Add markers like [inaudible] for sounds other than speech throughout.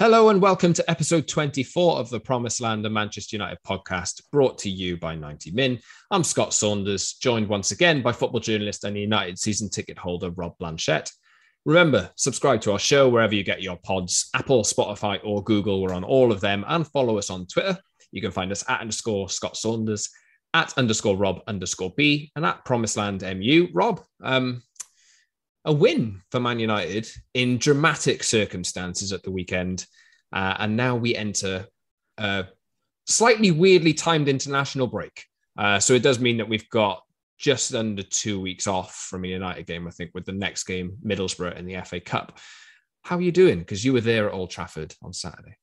Hello and welcome to episode 24 of the Promised Land, a Manchester United podcast brought to you by 90 Min. I'm Scott Saunders, joined once again by football journalist and United season ticket holder Rob Blanchette. Remember, subscribe to our show wherever you get your pods Apple, Spotify, or Google. We're on all of them and follow us on Twitter. You can find us at underscore Scott Saunders, at underscore Rob underscore B, and at Promised Land MU. Rob, um, a win for Man United in dramatic circumstances at the weekend. Uh, and now we enter a slightly weirdly timed international break. Uh, so it does mean that we've got just under two weeks off from a United game, I think, with the next game, Middlesbrough in the FA Cup. How are you doing? Because you were there at Old Trafford on Saturday.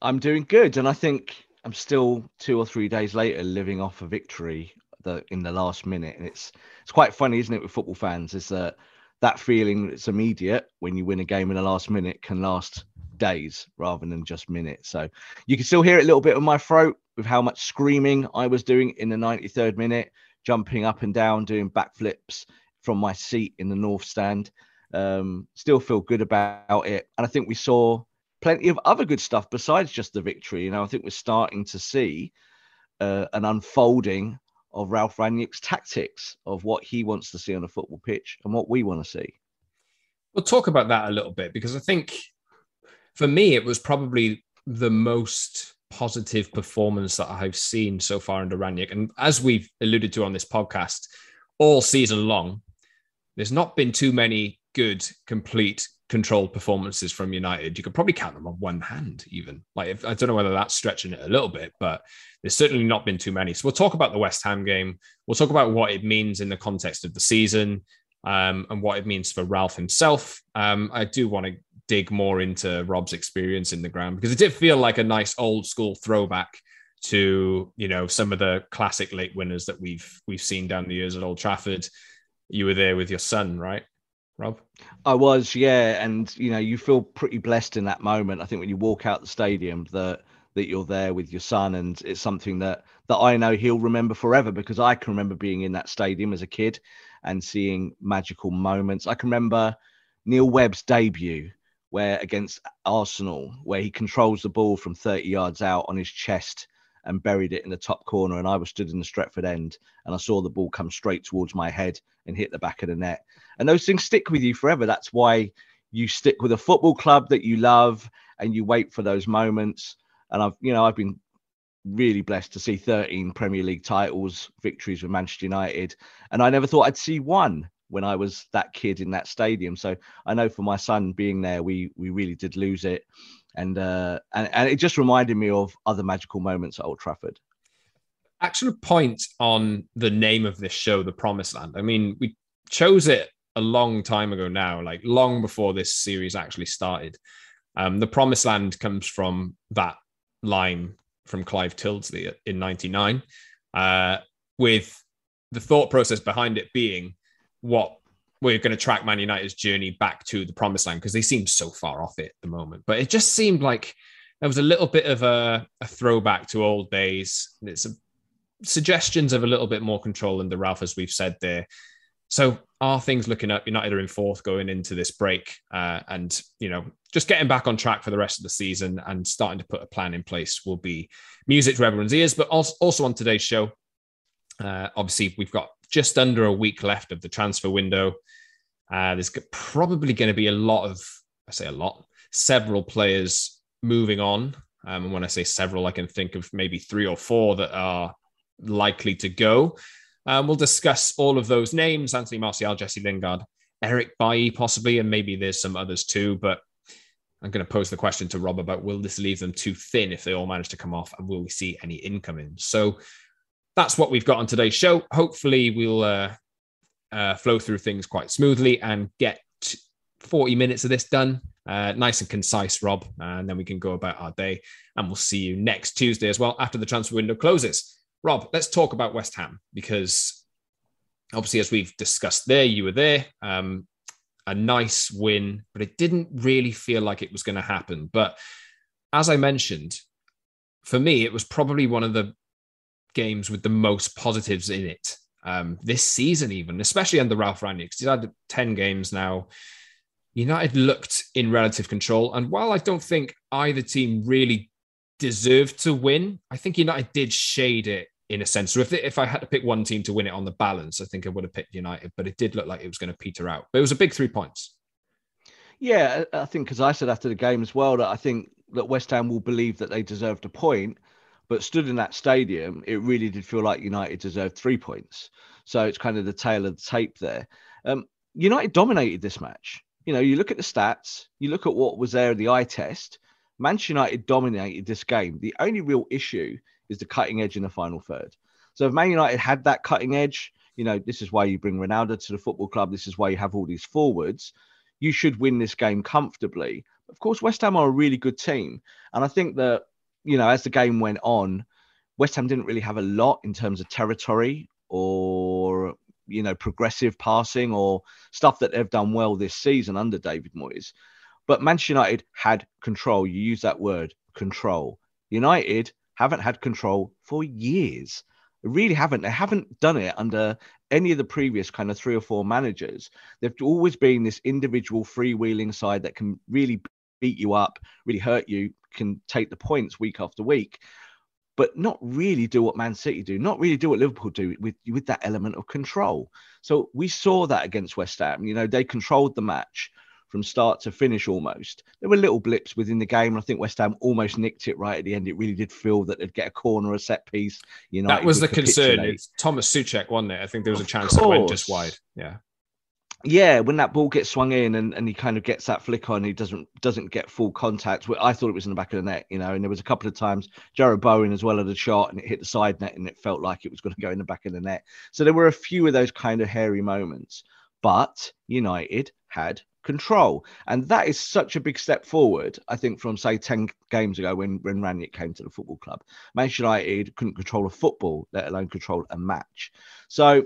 I'm doing good. And I think I'm still two or three days later living off a victory the in the last minute, and it's it's quite funny, isn't it, with football fans? Is that that feeling that's immediate when you win a game in the last minute can last days rather than just minutes. So you can still hear it a little bit on my throat with how much screaming I was doing in the 93rd minute, jumping up and down, doing backflips from my seat in the north stand. Um, still feel good about it, and I think we saw plenty of other good stuff besides just the victory. You know, I think we're starting to see uh, an unfolding of Ralf Rangnick's tactics of what he wants to see on a football pitch and what we want to see. We'll talk about that a little bit because I think for me, it was probably the most positive performance that I've seen so far under Rangnick. And as we've alluded to on this podcast, all season long, there's not been too many good, complete, controlled performances from United. You could probably count them on one hand, even. Like, if, I don't know whether that's stretching it a little bit, but there's certainly not been too many. So we'll talk about the West Ham game. We'll talk about what it means in the context of the season um, and what it means for Ralf himself. Um, I do want to dig more into Rob's experience in the ground because it did feel like a nice old school throwback to you know some of the classic late winners that we've we've seen down the years at Old Trafford. You were there with your son, right, Rob? I was, yeah, and you know you feel pretty blessed in that moment. I think when you walk out the stadium that that you're there with your son and it's something that that I know he'll remember forever because I can remember being in that stadium as a kid and seeing magical moments. I can remember Neil Webb's debut where against Arsenal where he controls the ball from 30 yards out on his chest and buried it in the top corner and I was stood in the Stretford end and I saw the ball come straight towards my head and hit the back of the net. And those things stick with you forever. That's why you stick with a football club that you love and you wait for those moments and I've you know I've been really blessed to see 13 Premier League titles, victories with Manchester United, and I never thought I'd see one when I was that kid in that stadium. So I know for my son being there, we we really did lose it, and uh, and and it just reminded me of other magical moments at Old Trafford. Actual point on the name of this show, The Promised Land. I mean, we chose it a long time ago now, like long before this series actually started. Um, the Promised Land comes from that line from Clive Tyldesley in 99, uh, with the thought process behind it being what we're going to track Man United's journey back to the promised land because they seem so far off it at the moment. But it just seemed like there was a little bit of a, a throwback to old days. It's a, suggestions of a little bit more control the Ralf, as we've said there. So are things looking up? United are in fourth going into this break, uh, and you know, just getting back on track for the rest of the season and starting to put a plan in place will be music to everyone's ears. But also, also on today's show, uh, obviously we've got just under a week left of the transfer window. Uh, there's probably going to be a lot of I say a lot, several players moving on. Um, and when I say several, I can think of maybe three or four that are likely to go. Um, we'll discuss all of those names Anthony Martial, Jesse Lingard, Eric Bailly, possibly, and maybe there's some others too. But I'm going to pose the question to Rob about will this leave them too thin if they all manage to come off, and will we see any incoming? So that's what we've got on today's show. Hopefully, we'll uh, uh, flow through things quite smoothly and get 40 minutes of this done. Uh, nice and concise, Rob. And then we can go about our day. And we'll see you next Tuesday as well after the transfer window closes. Rob, let's talk about West Ham because obviously, as we've discussed there, you were there. Um, a nice win, but it didn't really feel like it was going to happen. But as I mentioned, for me, it was probably one of the games with the most positives in it um, this season, even, especially under Ralf Rangnick. He's had 10 games now. United looked in relative control. And while I don't think either team really deserved to win, I think United did shade it in a sense. So if, if I had to pick one team to win it on the balance, I think I would have picked United, but it did look like it was going to peter out. But it was a big three points. Yeah, I think because I said after the game as well that I think that West Ham will believe that they deserved a point, but stood in that stadium, it really did feel like United deserved three points. So it's kind of the tail of the tape there. Um, United dominated this match. You know, you look at the stats, you look at what was there in the eye test. Manchester United dominated this game. The only real issue is the cutting edge in the final third. So if Man United had that cutting edge, you know, this is why you bring Ronaldo to the football club. This is why you have all these forwards. You should win this game comfortably. Of course, West Ham are a really good team. And I think that you know, as the game went on, West Ham didn't really have a lot in terms of territory or you know progressive passing or stuff that they've done well this season under David Moyes. But Manchester United had control. You use that word, control. United haven't had control for years. They really haven't. They haven't done it under any of the previous kind of three or four managers. They've always been this individual freewheeling side that can really beat you up, really hurt you, can take the points week after week, but not really do what Man City do, not really do what Liverpool do with with that element of control. So we saw that against West Ham. You know, they controlled the match from start to finish almost. There were little blips within the game. I think West Ham almost nicked it right at the end. It really did feel that they'd get a corner, a set piece. You know, that was the concern. It's Thomas wasn't it? I think there was a chance that went just wide. Yeah yeah, when that ball gets swung in and, and he kind of gets that flick on, he doesn't doesn't get full contact. I thought it was in the back of the net, you know, and there was a couple of times Jarrod Bowen as well at a shot and it hit the side net and it felt like it was going to go in the back of the net. So there were a few of those kind of hairy moments, but United had control. And that is such a big step forward, I think, from say 10 games ago when, when Rangnick came to the football club. Manchester United couldn't control a football, let alone control a match. So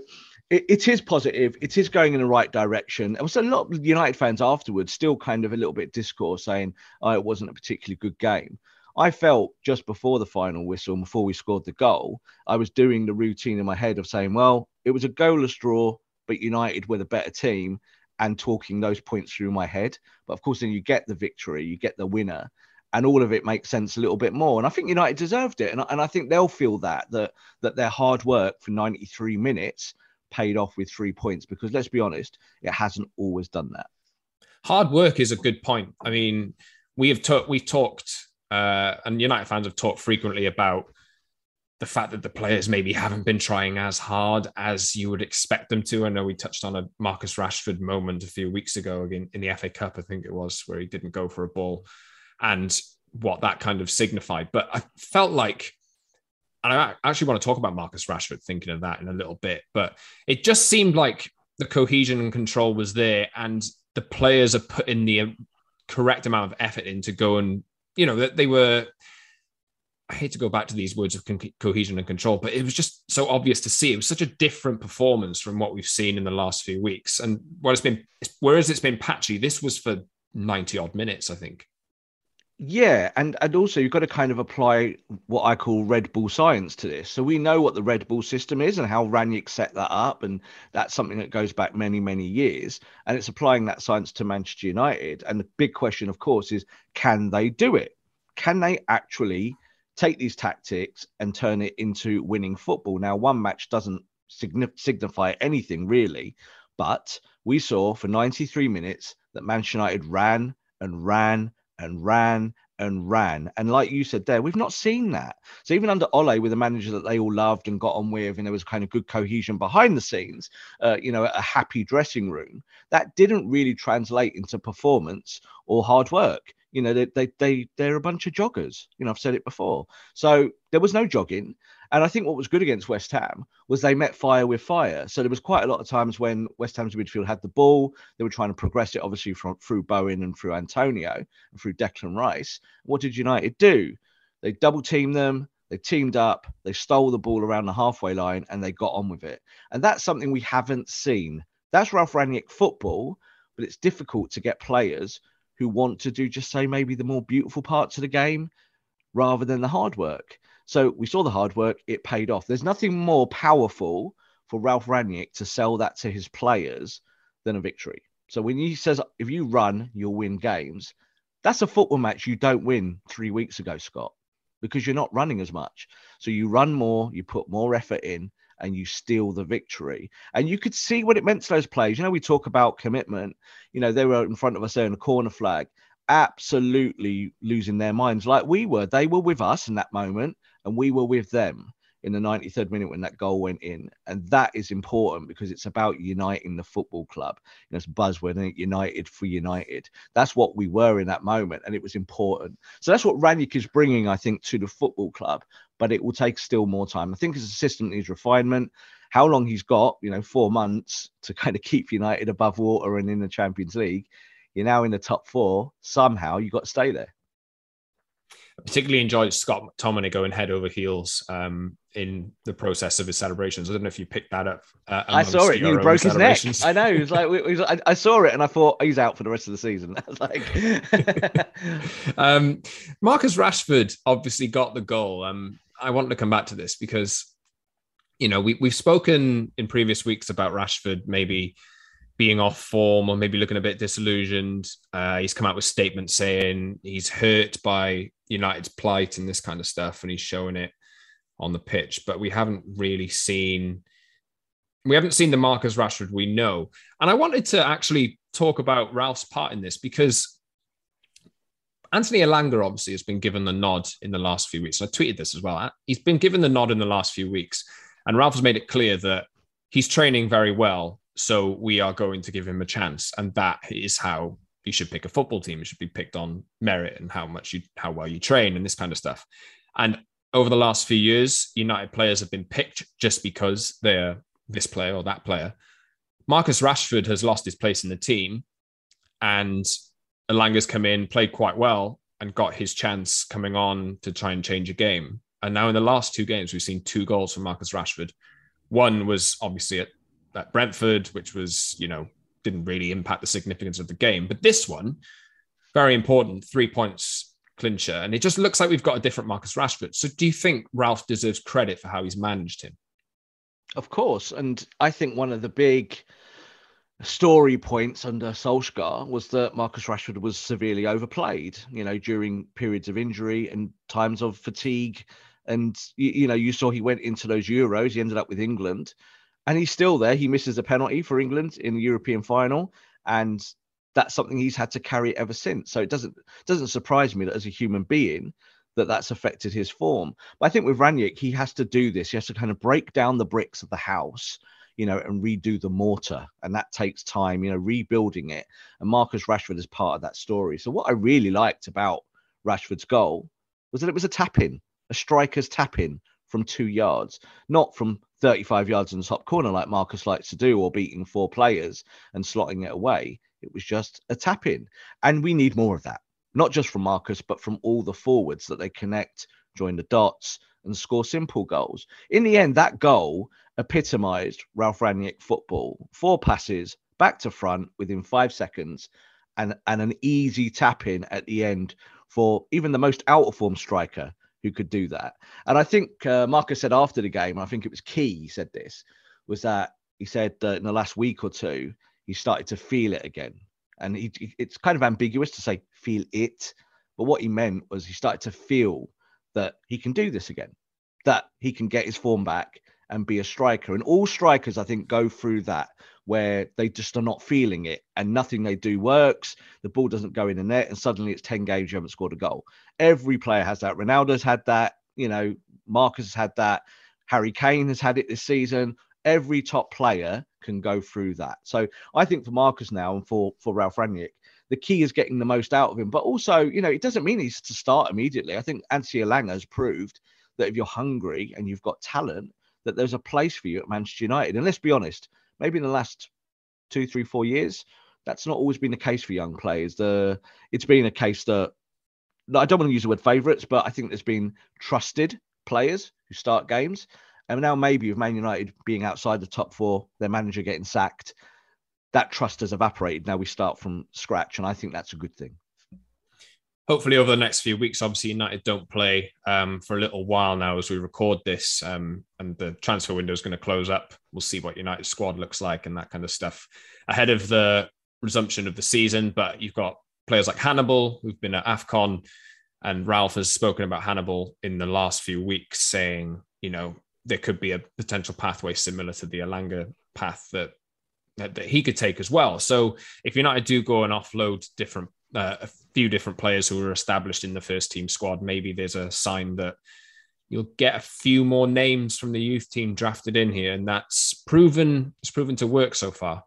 it, it is positive. It is going in the right direction. There was a lot of United fans afterwards still kind of a little bit discourse saying, oh, it wasn't a particularly good game. I felt just before the final whistle, before we scored the goal, I was doing the routine in my head of saying, well, it was a goalless draw, but United were the better team and talking those points through my head. But of course, then you get the victory, you get the winner, and all of it makes sense a little bit more. And I think United deserved it, and, and I think they'll feel that that that their hard work for 93 minutes paid off with three points because let's be honest, it hasn't always done that. Hard work is a good point. I mean, we have talked, we've talked, uh, and United fans have talked frequently about the fact that the players maybe haven't been trying as hard as you would expect them to. I know we touched on a Marcus Rashford moment a few weeks ago again in the FA Cup, I think it was, where he didn't go for a ball and what that kind of signified. But I felt like and I actually want to talk about Marcus Rashford, thinking of that in a little bit, but it just seemed like the cohesion and control was there, and the players are putting the um, correct amount of effort in to go and, you know, that they were. I hate to go back to these words of co- cohesion and control, but it was just so obvious to see. It was such a different performance from what we've seen in the last few weeks. And what it's been, whereas it's been patchy, this was for 90 odd minutes, I think. Yeah, and and also you've got to kind of apply what I call Red Bull science to this. So we know what the Red Bull system is and how Rangnick set that up, and that's something that goes back many many years. And it's applying that science to Manchester United. And the big question, of course, is can they do it? Can they actually take these tactics and turn it into winning football? Now, one match doesn't signify anything really, but we saw for 93 minutes that Manchester United ran and ran and ran and ran. And like you said there, we've not seen that. So even under Ole, with a manager that they all loved and got on with, and there was kind of good cohesion behind the scenes, uh, you know, a happy dressing room, that didn't really translate into performance or hard work. You know, they, they, they, they're a bunch of joggers. You know, I've said it before. So there was no jogging. And I think what was good against West Ham was they met fire with fire. So there was quite a lot of times when West Ham's midfield had the ball, they were trying to progress it, obviously from through Bowen and through Antonio and through Declan Rice. What did United do? They double teamed them. They teamed up. They stole the ball around the halfway line and they got on with it. And that's something we haven't seen. That's Ralf Rangnick football, but it's difficult to get players who want to do just say maybe the more beautiful parts of the game rather than the hard work. So we saw the hard work, it paid off. There's nothing more powerful for Ralf Rangnick to sell that to his players than a victory. So when he says, if you run, you'll win games, that's a football match you don't win three weeks ago, Scott, because you're not running as much. So you run more, you put more effort in, and you steal the victory. And you could see what it meant to those players. You know, we talk about commitment. You know, they were in front of us there in a corner flag, absolutely losing their minds like we were. They were with us in that moment and we were with them in the 93rd minute when that goal went in. And that is important because it's about uniting the football club. You know, it's buzzword, United for United. That's what we were in that moment. And it was important. So that's what Rangnick is bringing, I think, to the football club. But it will take still more time. I think his a system needs refinement. How long he's got, you know, four months to kind of keep United above water and in the Champions League. You're now in the top four. Somehow you've got to stay there. I particularly enjoyed Scott McTominay going head over heels um, in the process of his celebrations. I don't know if you picked that up. Uh, I saw it. He broke his neck. I know. It was like it was, I, I, saw it and I thought he's out for the rest of the season. [laughs] Like, [laughs] um, Marcus Rashford obviously got the goal. Um, I want to come back to this because you know we we've spoken in previous weeks about Rashford maybe being off form or maybe looking a bit disillusioned. Uh, he's come out with statements saying he's hurt by United's plight and this kind of stuff, and he's showing it on the pitch. But we haven't really seen we haven't seen the Marcus Rashford we know. And I wanted to actually talk about Ralf's part in this because Anthony Elanga obviously has been given the nod in the last few weeks. I tweeted this as well. He's been given the nod in the last few weeks, and Ralf has made it clear that he's training very well so we are going to give him a chance. And that is how you should pick a football team. It should be picked on merit and how much you, how well you train and this kind of stuff. And over the last few years, United players have been picked just because they're this player or that player. Marcus Rashford has lost his place in the team, and Elanga's come in, played quite well, and got his chance coming on to try and change a game. And now in the last two games, we've seen two goals from Marcus Rashford. One was obviously at at Brentford, which was, you know, didn't really impact the significance of the game. But this one, very important, three points clincher. And it just looks like we've got a different Marcus Rashford. So do you think Ralf deserves credit for how he's managed him? Of course. And I think one of the big story points under Solskjaer was that Marcus Rashford was severely overplayed, you know, during periods of injury and times of fatigue. And, you, you know, you saw he went into those Euros, he ended up with England and he's still there. He misses a penalty for England in the European final, and that's something he's had to carry ever since. So it doesn't doesn't surprise me that as a human being that that's affected his form. But I think with Rangnick, he has to do this. He has to kind of break down the bricks of the house, you know, and redo the mortar, and that takes time, you know, rebuilding it. And Marcus Rashford is part of that story. So what I really liked about Rashford's goal was that it was a tap in, a striker's tap in from two yards, not from 35 yards in the top corner like Marcus likes to do, or beating four players and slotting it away. It was just a tap in. And we need more of that, not just from Marcus, but from all the forwards that they connect, join the dots, and score simple goals. In the end, that goal epitomized Ralf Rangnick football. Four passes back to front within five seconds and, and an easy tap in at the end for even the most out of form striker who could do that. And I think uh, Marcus said after the game, I think it was key, he said this, was that he said that in the last week or two, he started to feel it again. And he, it's kind of ambiguous to say feel it, but what he meant was he started to feel that he can do this again, that he can get his form back and be a striker. And all strikers, I think, go through that where they just are not feeling it and nothing they do works. The ball doesn't go in the net, and suddenly it's 10 games you haven't scored a goal. Every player has that. Ronaldo's had that, you know, Marcus has had that. Harry Kane has had it this season. Every top player can go through that. So I think for Marcus now and for for Ralf Rangnick, the key is getting the most out of him. But also, you know, it doesn't mean he's to start immediately. I think Anthony Elanga has proved that if you're hungry and you've got talent, that there's a place for you at Manchester United. And let's be honest, maybe in the last two, three, four years, that's not always been the case for young players. The it's been a case that I don't want to use the word favourites, but I think there's been trusted players who start games. And now maybe with Man United being outside the top four, their manager getting sacked, that trust has evaporated. Now we start from scratch, and I think that's a good thing. Hopefully, over the next few weeks, obviously United don't play um, for a little while now as we record this, um, and the transfer window is going to close up. We'll see what United squad looks like and that kind of stuff ahead of the resumption of the season. But you've got players like Hannibal who've been at Afcon, and Ralf has spoken about Hannibal in the last few weeks, saying you know there could be a potential pathway similar to the Elanga path that, that he could take as well. So if United do go and offload different uh, a few different players who are established in the first team squad, maybe there's a sign that you'll get a few more names from the youth team drafted in here, and that's proven it's proven to work so far.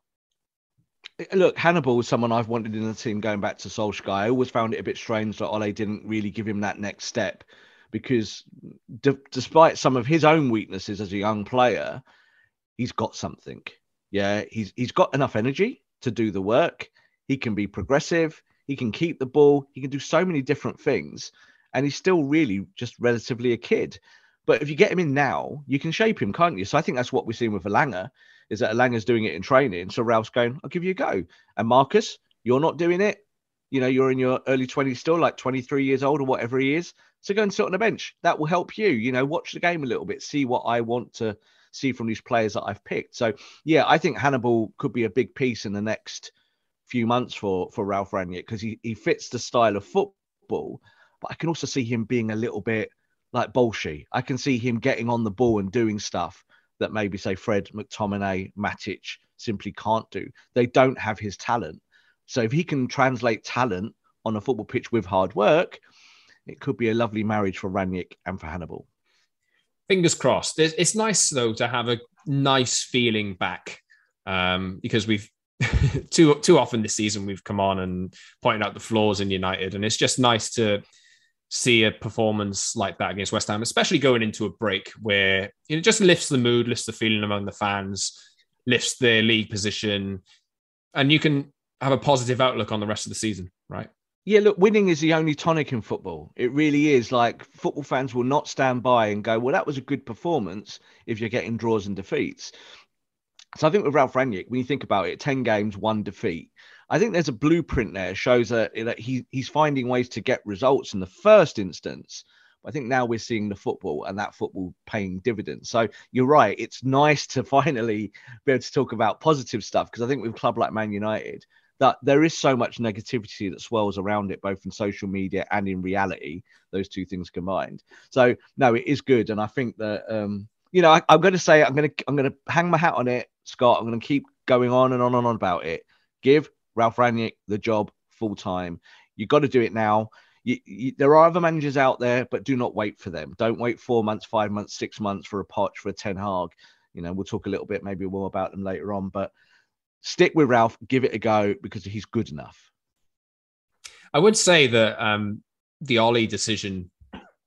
Look, Hannibal was someone I've wanted in the team going back to Solskjaer. I always found it a bit strange that Ole didn't really give him that next step because d- despite some of his own weaknesses as a young player, he's got something. Yeah, he's he's got enough energy to do the work. He can be progressive. He can keep the ball. He can do so many different things, and he's still really just relatively a kid. But if you get him in now, you can shape him, can't you? So I think that's what we're seeing with Elanga, is that Elanga's doing it in training. So Ralf's going, I'll give you a go. And Marcus, you're not doing it. You know, you're in your early 20s still, like 23 years old or whatever he is. So go and sit on the bench. That will help you. You know, watch the game a little bit, see what I want to see from these players that I've picked. So yeah, I think Hannibal could be a big piece in the next few months for for Ralf Rangnick because he, he fits the style of football, but I can also see him being a little bit like Bolshy. I can see him getting on the ball and doing stuff that maybe say Fred, McTominay, Matic simply can't do. They don't have his talent. So if he can translate talent on a football pitch with hard work, it could be a lovely marriage for Rangnick and for Hannibal fingers crossed. It's nice though to have a nice feeling back um, because we've [laughs] too too often this season we've come on and pointed out the flaws in United, and it's just nice to see a performance like that against West Ham, especially going into a break where it just lifts the mood, lifts the feeling among the fans, lifts their league position, and you can have a positive outlook on the rest of the season, right? Yeah, look, winning is the only tonic in football. It really is. Like football fans will not stand by and go, "Well, that was a good performance." If you're getting draws and defeats, so I think with Ralf Rangnick, when you think about it, ten games, one defeat. I think there's a blueprint there shows that, that he he's finding ways to get results in the first instance. I think now we're seeing the football and that football paying dividends. So you're right. It's nice to [laughs] finally be able to talk about positive stuff because I think with a club like Man United, that there is so much negativity that swirls around it, both in social media and in reality, those two things combined. So no, it is good. And I think that um, you know, I, am gonna say I'm gonna I'm gonna hang my hat on it, Scott. I'm gonna keep going on and on and on about it. Give Ralf Rangnick the job full time. You've got to do it now. You, you, there are other managers out there, but do not wait for them. Don't wait four months, five months, six months for a Poch for a Ten Hag. You know, we'll talk a little bit maybe more about them later on, but stick with Ralf, give it a go because he's good enough. I would say that um, the Ole decision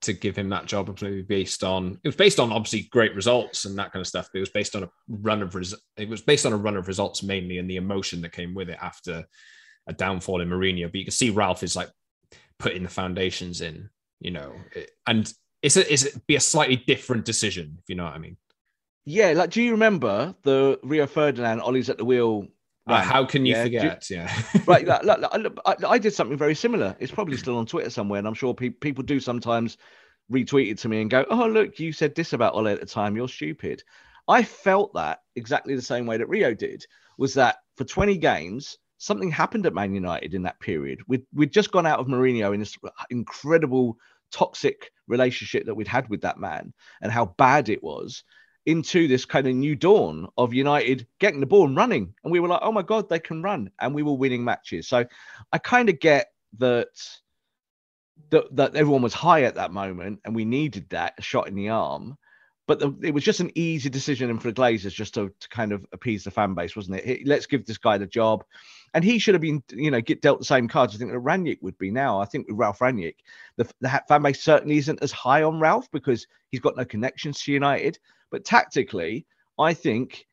to give him that job was based on it was based on obviously great results and that kind of stuff. But it was based on a run of res- it was based on a run of results mainly and the emotion that came with it after a downfall in Mourinho. But you can see Ralf is like putting the foundations in, you know, and it's a it's a, be a slightly different decision if you know what I mean. Yeah, like do you remember the Rio Ferdinand Ole's at the wheel? How can you yeah, forget? You, yeah, [laughs] right. Like, like, I, I, did something very similar. It's probably still on Twitter somewhere, and I'm sure pe- people do sometimes retweet it to me and go, "Oh, look, you said this about Ole at the time. You're stupid." I felt that exactly the same way that Rio did. Was that for 20 games, something happened at Man United in that period. We'd, we'd just gone out of Mourinho in this incredible toxic relationship that we'd had with that man and how bad it was into this kind of new dawn of United getting the ball and running. And we were like, oh my God, they can run. And we were winning matches. So I kind of get that, that, that everyone was high at that moment and we needed that shot in the arm. But the, it was just an easy decision for the Glazers just to, to kind of appease the fan base, wasn't it? Let's give this guy the job and he should have been, you know, get dealt the same cards. I think that Rangnick would be now. I think with Ralf Rangnick, the, the fan base certainly isn't as high on Ralf because he's got no connections to United. But tactically, I think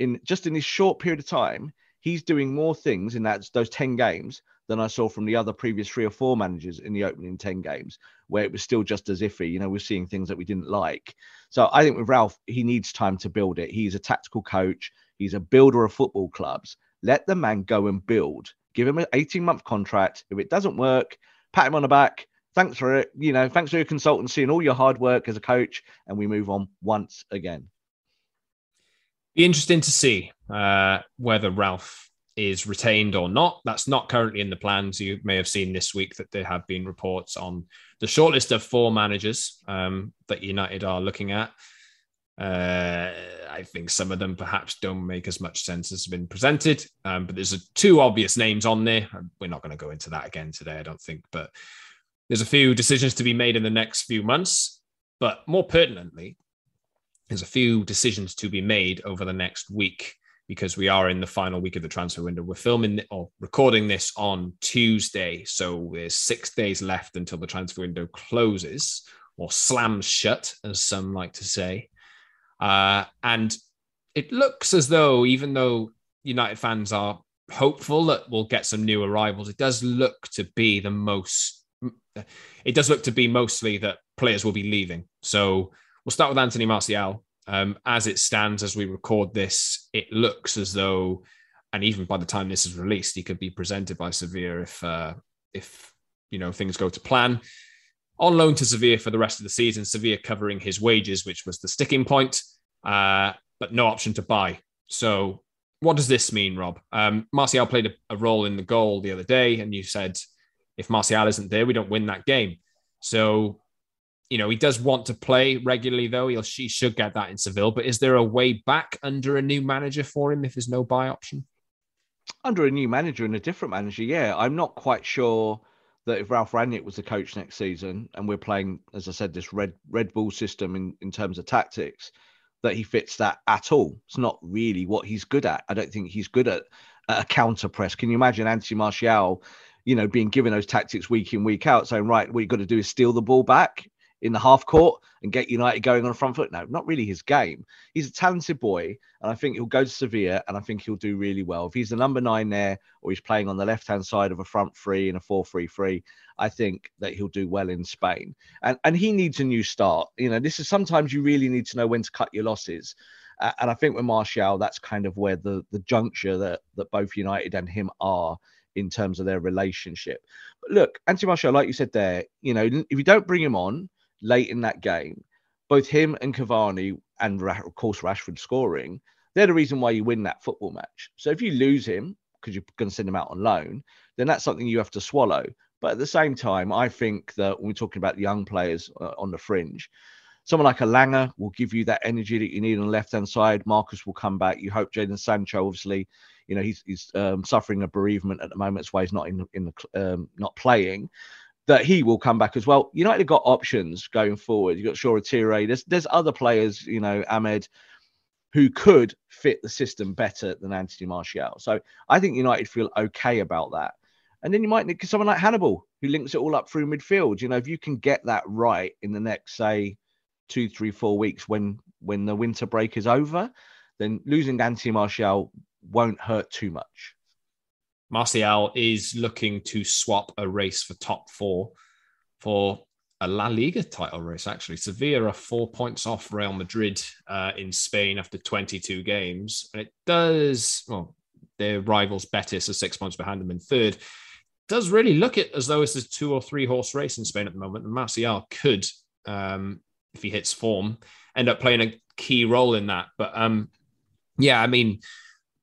in just in this short period of time, he's doing more things in that those 10 games than I saw from the other previous three or four managers in the opening 10 games, where it was still just as iffy. You know, we're seeing things that we didn't like. So I think with Ralf, he needs time to build it. He's a tactical coach, he's a builder of football clubs. Let the man go and build. Give him an 18 month contract. If it doesn't work, pat him on the back, thanks for it. You know, thanks for your consultancy and all your hard work as a coach. And we move on once again. Be interesting to see uh, whether Ralf is retained or not. That's not currently in the plans. You may have seen this week that there have been reports on the shortlist of four managers um, that United are looking at. Uh, I think some of them perhaps don't make as much sense as has been presented, um, but there's a, two obvious names on there. We're not going to go into that again today, I don't think. But there's a few decisions to be made in the next few months, but more pertinently, there's a few decisions to be made over the next week because we are in the final week of the transfer window. We're filming or recording this on Tuesday, so there's six days left until the transfer window closes or slams shut, as some like to say. Uh, and it looks as though, even though United fans are hopeful that we'll get some new arrivals, it does look to be the most it does look to be mostly that players will be leaving. So we'll start with Anthony Martial. Um, as it stands, as we record this, it looks as though, and even by the time this is released, he could be presented by Sevilla if uh, if you know things go to plan. On loan to Sevilla for the rest of the season, Sevilla covering his wages, which was the sticking point, uh, but no option to buy. So, what does this mean, Rob? Um, Martial played a, a role in the goal the other day, and you said if Martial isn't there, we don't win that game. So, you know, he does want to play regularly, though. He'll, he should get that in Seville. But is there a way back under a new manager for him if there's no buy option? Under a new manager and a different manager, yeah. I'm not quite sure that if Ralf Rangnick was the coach next season and we're playing, as I said, this red red bull system in, in terms of tactics, that he fits that at all. It's not really what he's good at. I don't think he's good at, at a counter press. Can you imagine Anthony Martial you know, being given those tactics week in, week out, saying, right, what you've got to do is steal the ball back in the half court and get United going on the front foot. No, not really his game. He's a talented boy, and I think he'll go to Sevilla and I think he'll do really well. If he's the number nine there or he's playing on the left hand side of a front three in a 4 3 3, I think that he'll do well in Spain. And, and he needs a new start. You know, this is sometimes you really need to know when to cut your losses. Uh, and I think with Martial, that's kind of where the, the juncture that, that both United and him are in terms of their relationship. But look, Anthony Martial, like you said there, you know, if you don't bring him on late in that game, both him and Cavani and of course Rashford scoring, they're the reason why you win that football match. So if you lose him because you're going to send him out on loan, then that's something you have to swallow. But at the same time, I think that when we're talking about young players uh, on the fringe, someone like Elanga will give you that energy that you need on the left hand side. Marcus will come back. You hope Jadon Sancho, obviously, you know he's he's um, suffering a bereavement at the moment. That's why he's not in in the um, not playing. That he will come back as well. United have got options going forward. You've got Shoretire. There's there's other players, you know, Amad, who could fit the system better than Anthony Martial. So I think United feel okay about that. And then you might need someone like Hannibal, who links it all up through midfield. You know, if you can get that right in the next, say, two, three, four weeks when when the winter break is over, then losing Anthony Martial won't hurt too much. Martial is looking to swap a race for top four for a La Liga title race, actually. Sevilla are four points off Real Madrid uh, in Spain after 22 games. And it does, well, their rivals Betis are six points behind them in third. does really look it as though it's a two or three horse race in Spain at the moment. And Martial could, um, if he hits form, end up playing a key role in that. But um, yeah, I mean,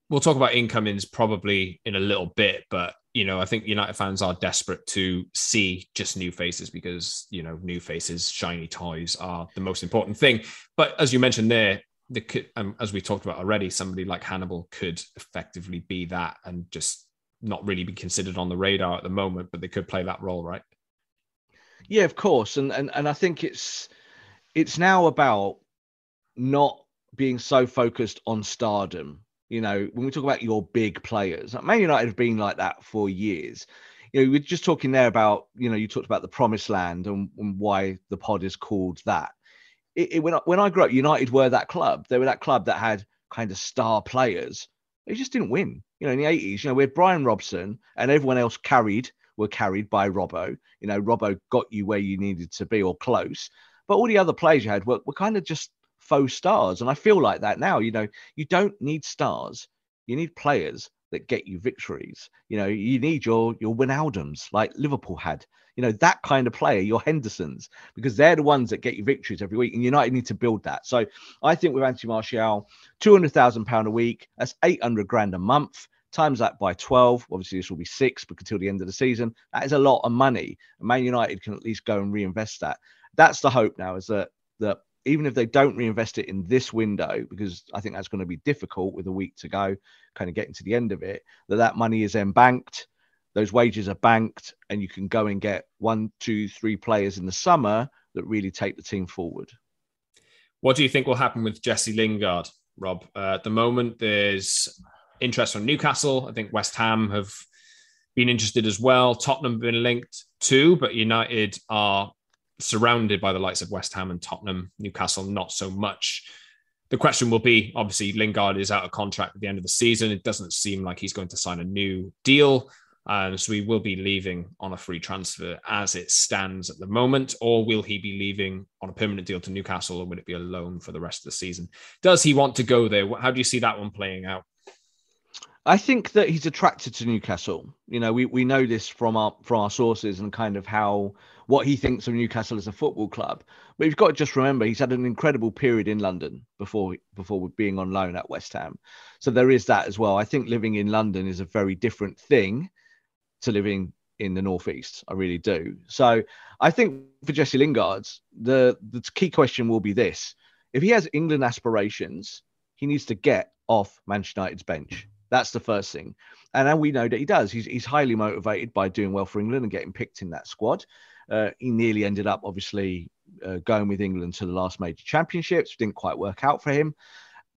we'll talk about incomings probably in a little bit, but you know, I think United fans are desperate to see just new faces because you know, new faces, shiny toys are the most important thing. But as you mentioned there, the um, as we talked about already, somebody like Hannibal could effectively be that and just not really be considered on the radar at the moment, but they could play that role, right? Yeah, of course, and and and I think it's it's now about not being so focused on stardom. You know, when we talk about your big players, Man United have been like that for years. You know, we're just talking there about, you know, you talked about the promised land and, and why the pod is called that. It, it, when, I, when I grew up, United were that club. They were that club that had kind of star players. They just didn't win. You know, in the 80s, you know, we had Brian Robson and everyone else carried, were carried by Robbo. You know, Robbo got you where you needed to be or close. But all the other players you had were, were kind of just faux stars. And I feel like that now. You know, you don't need stars. You need players that get you victories. You know, you need your your Wijnaldums like Liverpool had. You know, that kind of player, your Hendersons, because they're the ones that get you victories every week. And United need to build that. So I think with Anthony Martial, two hundred thousand pound a week, that's eight hundred grand a month. Times that by 12. Obviously, this will be six, but until the end of the season, that is a lot of money. Man United can at least go and reinvest that. That's the hope now, is that that even if they don't reinvest it in this window, because I think that's going to be difficult with a week to go, kind of getting to the end of it, that that money is then banked, those wages are banked, and you can go and get one, two, three players in the summer that really take the team forward. What do you think will happen with Jesse Lingard, Rob? Uh, at the moment, there's interest from Newcastle. I think West Ham have been interested as well. Tottenham have been linked too, but United are surrounded by the likes of West Ham and Tottenham, Newcastle, not so much. The question will be obviously, Lingard is out of contract at the end of the season. It doesn't seem like he's going to sign a new deal. Um, so he will be leaving on a free transfer as it stands at the moment, or will he be leaving on a permanent deal to Newcastle, or would it be a loan for the rest of the season? Does he want to go there? How do you see that one playing out? I think that he's attracted to Newcastle. You know, we, we know this from our from our sources and kind of how what he thinks of Newcastle as a football club. But you've got to just remember he's had an incredible period in London before before being on loan at West Ham. So there is that as well. I think living in London is a very different thing to living in the northeast. I really do. So I think for Jesse Lingard, the the key question will be this: if he has England aspirations, he needs to get off Manchester United's bench. That's the first thing. And we know that he does. He's, he's highly motivated by doing well for England and getting picked in that squad. Uh, he nearly ended up, obviously, uh, going with England to the last major championships. Didn't quite work out for him.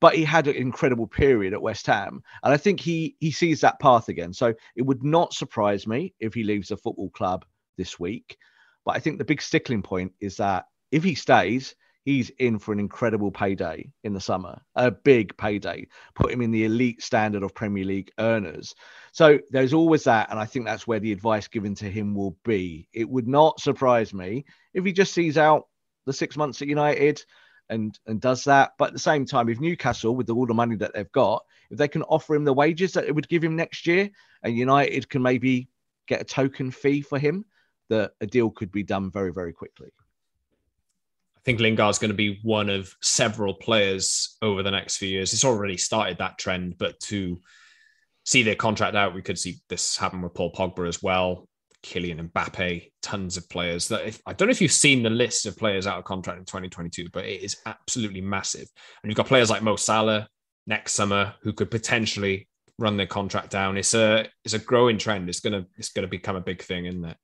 But he had an incredible period at West Ham. And I think he, he sees that path again. So it would not surprise me if he leaves the football club this week. But I think the big stickling point is that if he stays, he's in for an incredible payday in the summer, a big payday, put him in the elite standard of Premier League earners. So there's always that. And I think that's where the advice given to him will be. It would not surprise me if he just sees out the six months at United and, and does that. But at the same time, if Newcastle, with all the money that they've got, if they can offer him the wages that it would give him next year, and United can maybe get a token fee for him, that a deal could be done very, very quickly. I think Lingard's going to be one of several players over the next few years. It's already started that trend, but to see their contract out, we could see this happen with Paul Pogba as well. Kylian Mbappe, tons of players. That if, I don't know if you've seen the list of players out of contract in 2022, but it is absolutely massive. And you've got players like Mo Salah next summer who could potentially run their contract down. It's a it's a growing trend. It's gonna it's gonna become a big thing, isn't it?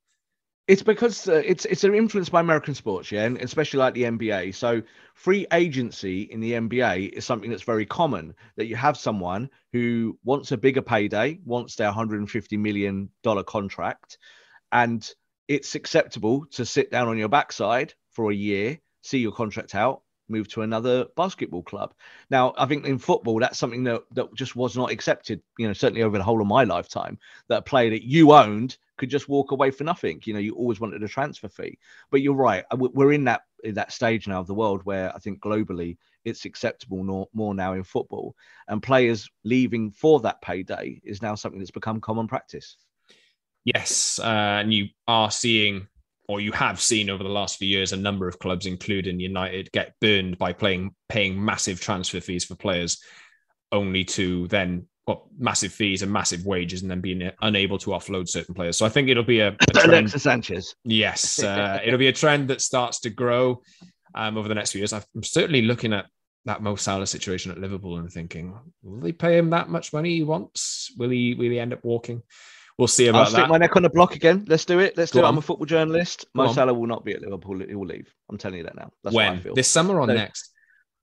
It's because uh, it's it's influenced by American sports, yeah, and especially like the NBA. So free agency in the NBA is something that's very common. That you have someone who wants a bigger payday, wants their 150 million dollar contract, and it's acceptable to sit down on your backside for a year, see your contract out, move to another basketball club. Now, I think in football, that's something that, that just was not accepted, you know, certainly over the whole of my lifetime, that a player that you owned could just walk away for nothing. You know, you always wanted a transfer fee. But you're right. We're in that in that stage now of the world where I think globally it's acceptable more, more now in football, and players leaving for that payday is now something that's become common practice. Yes, uh, and you are seeing, or you have seen over the last few years, a number of clubs, including United, get burned by playing paying massive transfer fees for players, only to then massive fees and massive wages and then being unable to offload certain players. So I think it'll be a, a trend. Alexis Sanchez. Yes, [laughs] uh, it'll be a trend that starts to grow um, over the next few years. I'm certainly looking at that Mo Salah situation at Liverpool and thinking, will they pay him that much money he wants? Will he will he end up walking? We'll see about I'll stick that. my neck on the block again. Let's do it. Let's Go do it. on. I'm a football journalist. Go Mo on. Salah will not be at Liverpool. He will leave. I'm telling you that now. That's when feel. this summer or So- next?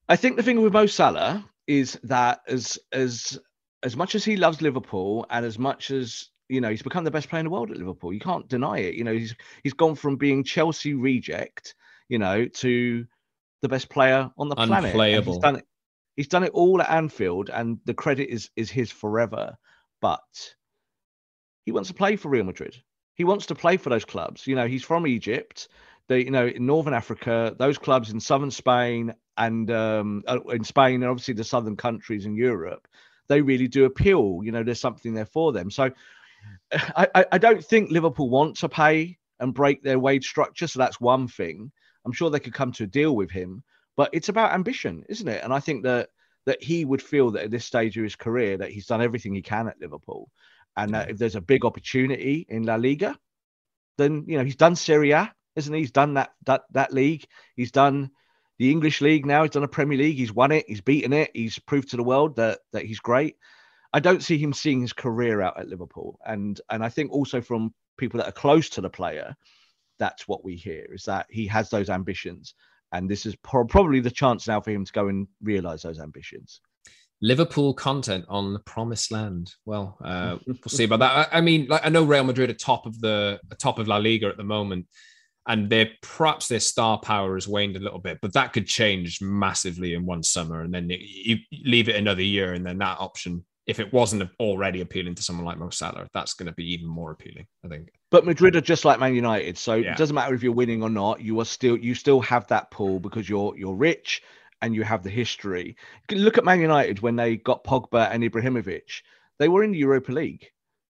I think the thing with Mo Salah is that as as as much as he loves Liverpool and as much as you know he's become the best player in the world at Liverpool, you can't deny it. You know he's he's gone from being Chelsea reject, you know, to the best player on the planet. Unplayable. He's done it. He's done it all at Anfield, and the credit is is his forever. But he wants to play for Real Madrid. He wants to play for those clubs. You know, he's from Egypt. They, you know, in Northern Africa, those clubs in southern Spain and um, uh, in Spain and obviously the southern countries in Europe, they really do appeal. You know, there's something there for them. So I, I, I don't think Liverpool want to pay and break their wage structure. So that's one thing. I'm sure they could come to a deal with him, but it's about ambition, isn't it? And I think that that he would feel that at this stage of his career that he's done everything he can at Liverpool, and that if there's a big opportunity in La Liga, then you know he's done Serie A, isn't he? He's done that that that league. He's done the English league now. He's done a Premier League. He's won it. He's beaten it. He's proved to the world that that he's great. I don't see him seeing his career out at Liverpool, and and I think also from people that are close to the player, that's what we hear is that he has those ambitions, and this is pro- probably the chance now for him to go and realise those ambitions. Liverpool content on the promised land. Well, uh, we'll see about that. I, I mean, like I know Real Madrid are top of the top of La Liga at the moment, and their perhaps their star power has waned a little bit, but that could change massively in one summer, and then you, leave it another year, and then that option, if it wasn't already appealing to someone like Mo Salah, that's going to be even more appealing. I think. But Madrid are just like Man United, so Yeah. it doesn't matter if you're winning or not. You are still you still have that pull because you're you're rich and you have the history. Look at Man United when they got Pogba and Ibrahimovic. They were in the Europa League,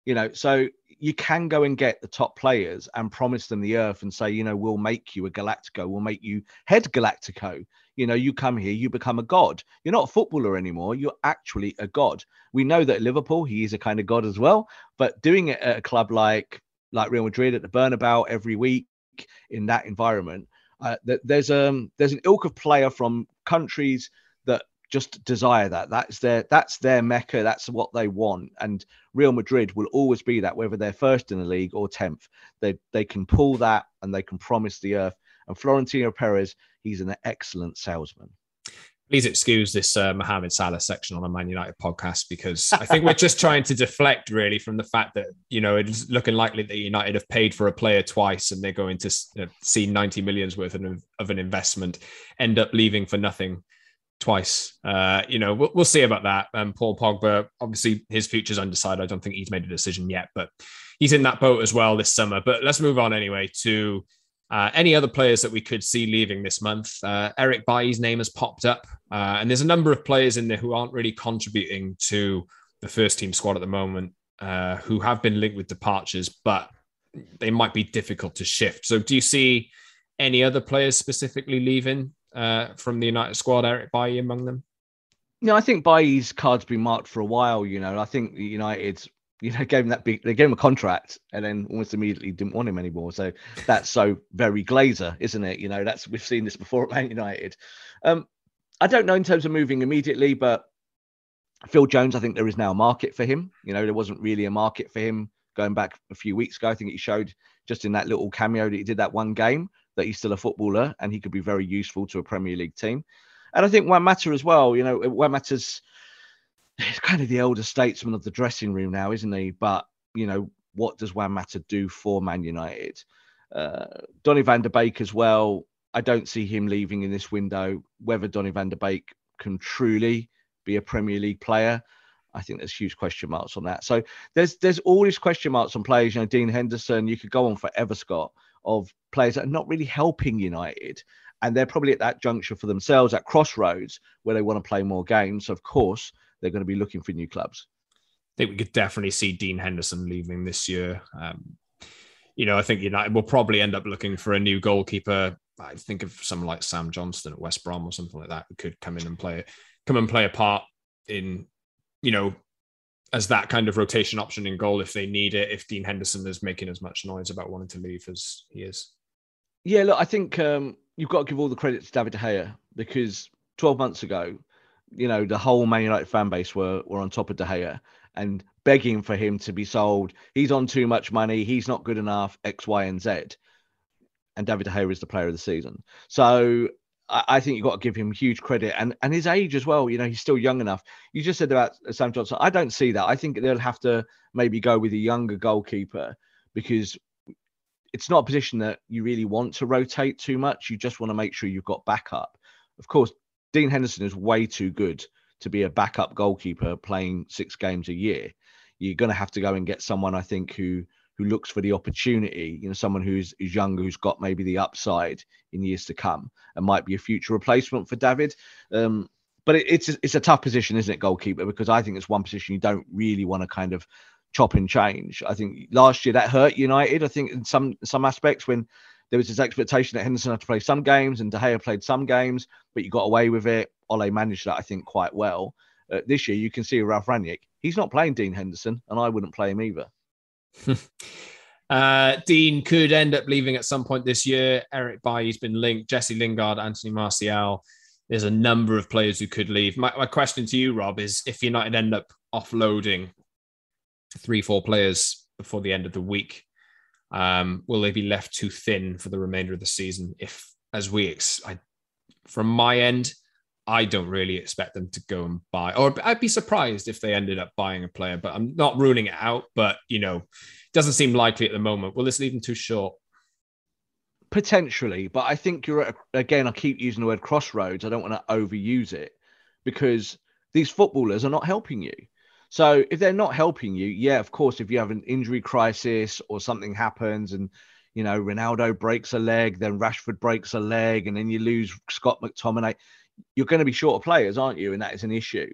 you know. So you can go and get the top players and promise them the earth and say, you know, we'll make you a Galactico, we'll make you head Galactico. You know, you come here, you become a god. You're not a footballer anymore. You're actually a god. We know that at Liverpool, he is a kind of god as well. But doing it at a club like like Real Madrid at the Bernabeu every week in that environment. Uh, there's um there's an ilk of player from countries that just desire that. That's their that's their mecca. That's what they want. And Real Madrid will always be that, whether they're first in the league or tenth. They they can pull that and they can promise the earth. And Florentino Perez, he's an excellent salesman. Please excuse this uh, Mohamed Salah section on a Man United podcast because I think we're just trying to deflect really from the fact that you know it's looking likely that United have paid for a player twice and they're going to uh, see 90 millions worth of, of an investment end up leaving for nothing twice. Uh, you know, we'll, we'll see about that. Um, Paul Pogba, obviously his future's undecided. I don't think he's made a decision yet, but he's in that boat as well this summer. But let's move on anyway to uh, any other players that we could see leaving this month? Uh, Eric Bailly's name has popped up, uh, and there's a number of players in there who aren't really contributing to the first team squad at the moment, uh, who have been linked with departures, but they might be difficult to shift. So, do you see any other players specifically leaving uh, from the United squad? Eric Bailly among them? No, I think Bailly's card's been marked for a while. You know, I think United, you know, [laughs] gave him that big, they gave him a contract and then almost immediately didn't want him anymore. So that's so very Glazer, isn't it? You know, that's we've seen this before at Man United. Um, I don't know in terms of moving immediately, but Phil Jones, I think there is now a market for him. You know, there wasn't really a market for him going back a few weeks ago. I think he showed just in that little cameo that he did that one game that he's still a footballer and he could be very useful to a Premier League team. And I think Juan Mata as well. You know, Juan Mata's he's kind of the elder statesman of the dressing room now, isn't he? But you know, what does Juan Mata do for Man United? Uh, Donny van der Beek as well. I don't see him leaving in this window. Whether Donny van der Beek can truly be a Premier League player, I think there's huge question marks on that. So there's there's all these question marks on players. You know, Dean Henderson. You could go on forever, Scott, of players that are not really helping United, and they're probably at that juncture for themselves, at crossroads where they want to play more games. Of course, they're going to be looking for new clubs. I think we could definitely see Dean Henderson leaving this year. Um, you know, I think United will probably end up looking for a new goalkeeper. I think of someone like Sam Johnstone at West Brom or something like that who could come in and play come and play a part in, you know, as that kind of rotation option in goal if they need it. If Dean Henderson is making as much noise about wanting to leave as he is. Yeah, look, I think um, you've got to give all the credit to David De Gea because 12 months ago, you know, the whole Man United fan base were were on top of De Gea and begging for him to be sold. He's on too much money. He's not good enough. X, Y, and Z. And David De Gea is the player of the season. So I, think you've got to give him huge credit and and his age as well. You know, he's still young enough. You just said about Sam Johnson. I don't see that. I think they'll have to maybe go with a younger goalkeeper because it's not a position that you really want to rotate too much. You just want to make sure you've got backup. Of course, Dean Henderson is way too good to be a backup goalkeeper playing six games a year. You're going to have to go and get someone, I think, who who looks for the opportunity. You know, someone who's is younger, who's got maybe the upside in years to come, and might be a future replacement for David. Um, but it, it's it's a tough position, isn't it, goalkeeper? Because I think it's one position you don't really want to kind of chop and change. I think last year that hurt United. I think in some some aspects when there was this expectation that Henderson had to play some games and De Gea played some games, but you got away with it. Ole managed that, I think, quite well. Uh, this year, you can see Ralf Rangnick. He's not playing Dean Henderson, and I wouldn't play him either. [laughs] uh, Dean could end up leaving at some point this year. Eric Bailly's been linked. Jesse Lingard, Anthony Martial. There's a number of players who could leave. My, my question to you, Rob, is if United end up offloading three, four players before the end of the week, um, will they be left too thin for the remainder of the season? If, as we, ex- I, from my end, I don't really expect them to go and buy, or I'd be surprised if they ended up buying a player, but I'm not ruling it out. But, you know, it doesn't seem likely at the moment. Will this leave them too short? Potentially, but I think you're at, again, I keep using the word crossroads. I don't want to overuse it because these footballers are not helping you. So if they're not helping you, yeah, of course, if you have an injury crisis or something happens and you know Ronaldo breaks a leg, then Rashford breaks a leg, and then you lose Scott McTominay, you're going to be short of players, aren't you? And that is an issue.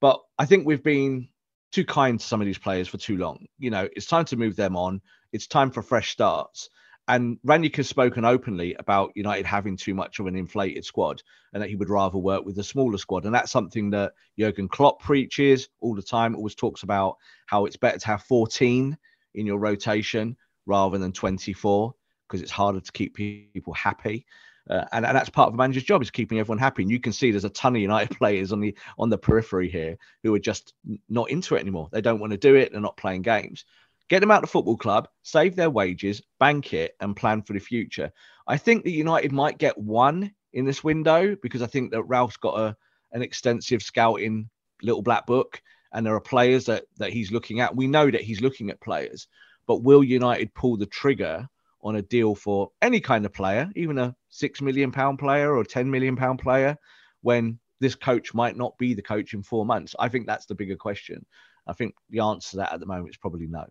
But I think we've been too kind to some of these players for too long. You know, it's time to move them on. It's time for fresh starts. And Rangnick has spoken openly about United having too much of an inflated squad and that he would rather work with a smaller squad. And that's something that Jurgen Klopp preaches all the time, always talks about how it's better to have 14 in your rotation rather than 24 because it's harder to keep people happy. Uh, and, and that's part of a manager's job is keeping everyone happy. And you can see there's a ton of United [laughs] players on the on the periphery here who are just not into it anymore. They don't want to do it. They're not playing games. Get them out of the football club, save their wages, bank it, and plan for the future. I think that United might get one in this window because I think that Ralf's got a an extensive scouting little black book, and there are players that that he's looking at. We know that he's looking at players, but will United pull the trigger on a deal for any kind of player, even a six million pound player or ten million pound player, when this coach might not be the coach in four months? I think that's the bigger question. I think the answer to that at the moment is probably no.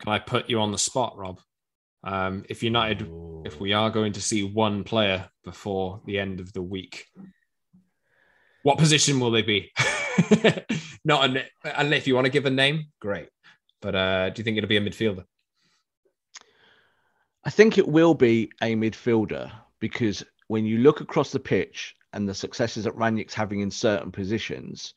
Can I put you on the spot, Rob? Um, if United, Ooh. if we are going to see one player before the end of the week, what position will they be? [laughs] Not an, and if you want to give a name, great. But uh, do you think it'll be a midfielder? I think it will be a midfielder because when you look across the pitch and the successes that Rangnick's having in certain positions,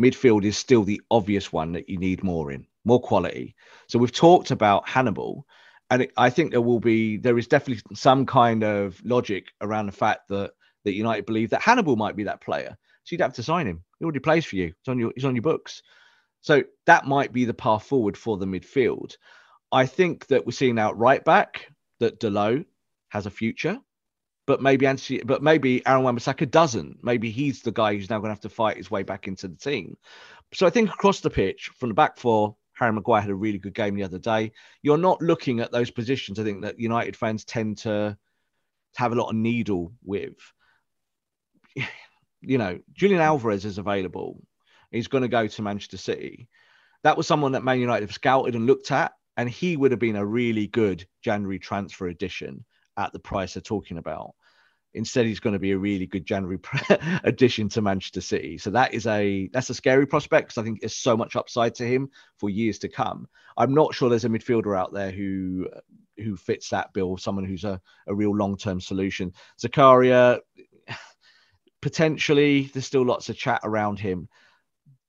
midfield is still the obvious one that you need more in more quality. So we've talked about Hannibal, and it, I think there will be there is definitely some kind of logic around the fact that that United believe that Hannibal might be that player. So you'd have to sign him. He already plays for you. He's on your he's on your books. So that might be the path forward for the midfield. I think that we're seeing out right back that Dalot has a future, but maybe Anthony, but maybe Aaron Wan-Bissaka doesn't. Maybe he's the guy who's now going to have to fight his way back into the team. So I think across the pitch, from the back four Harry Maguire had a really good game the other day. You're not looking at those positions. I think that United fans tend to have a lot of needle with. You know, Julian Alvarez is available. He's going to go to Manchester City. That was someone that Man United have scouted and looked at, and he would have been a really good January transfer addition at the price they're talking about. Instead, he's going to be a really good January [laughs] addition to Manchester City. So that is a that's a scary prospect because I think there's so much upside to him for years to come. I'm not sure there's a midfielder out there who who fits that bill, someone who's a, a real long term solution. Zakaria, [sighs] potentially, there's still lots of chat around him.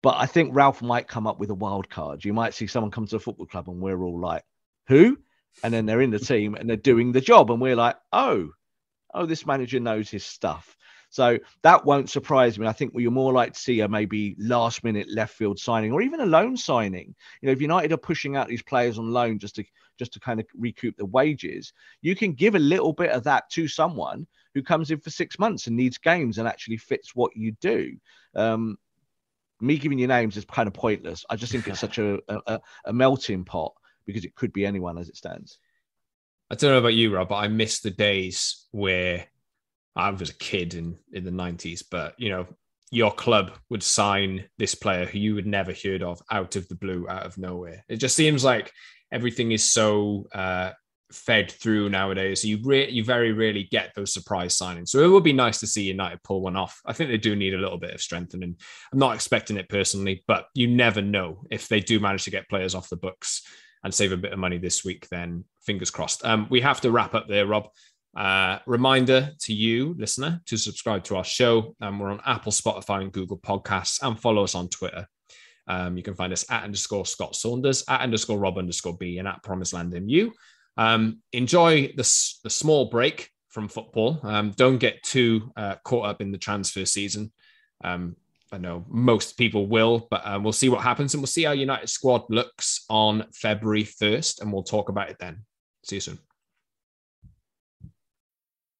But I think Ralf might come up with a wild card. You might see someone come to a football club and we're all like, who? And then they're in the [laughs] team and they're doing the job. And we're like, oh, oh, this manager knows his stuff. So that won't surprise me. I think we are more like to see a maybe last minute left field signing or even a loan signing. You know, if United are pushing out these players on loan just to just to kind of recoup the wages, you can give a little bit of that to someone who comes in for six months and needs games and actually fits what you do. Um, me giving you names is kind of pointless. I just think it's such a, a, a melting pot because it could be anyone as it stands. I don't know about you, Rob, but I miss the days where I was a kid in in the nineties, but you know, your club would sign this player who you would never heard of out of the blue, out of nowhere. It just seems like everything is so uh, fed through nowadays. You re- you very rarely get those surprise signings. So it would be nice to see United pull one off. I think they do need a little bit of strengthening. I'm not expecting it personally, but you never know if they do manage to get players off the books and save a bit of money this week. Then fingers crossed. Um, we have to wrap up there, Rob. Uh, reminder to you, listener, to subscribe to our show. Um, we're on Apple, Spotify, and Google Podcasts, and follow us on Twitter. Um, you can find us at underscore Scott Saunders, at underscore Rob underscore B, and at Promised Land MU. Um, enjoy the, the small break from football. Um, don't get too uh, caught up in the transfer season. Um, I know most people will, but um, we'll see what happens and we'll see how United squad looks on February 1st, and we'll talk about it then. See you soon.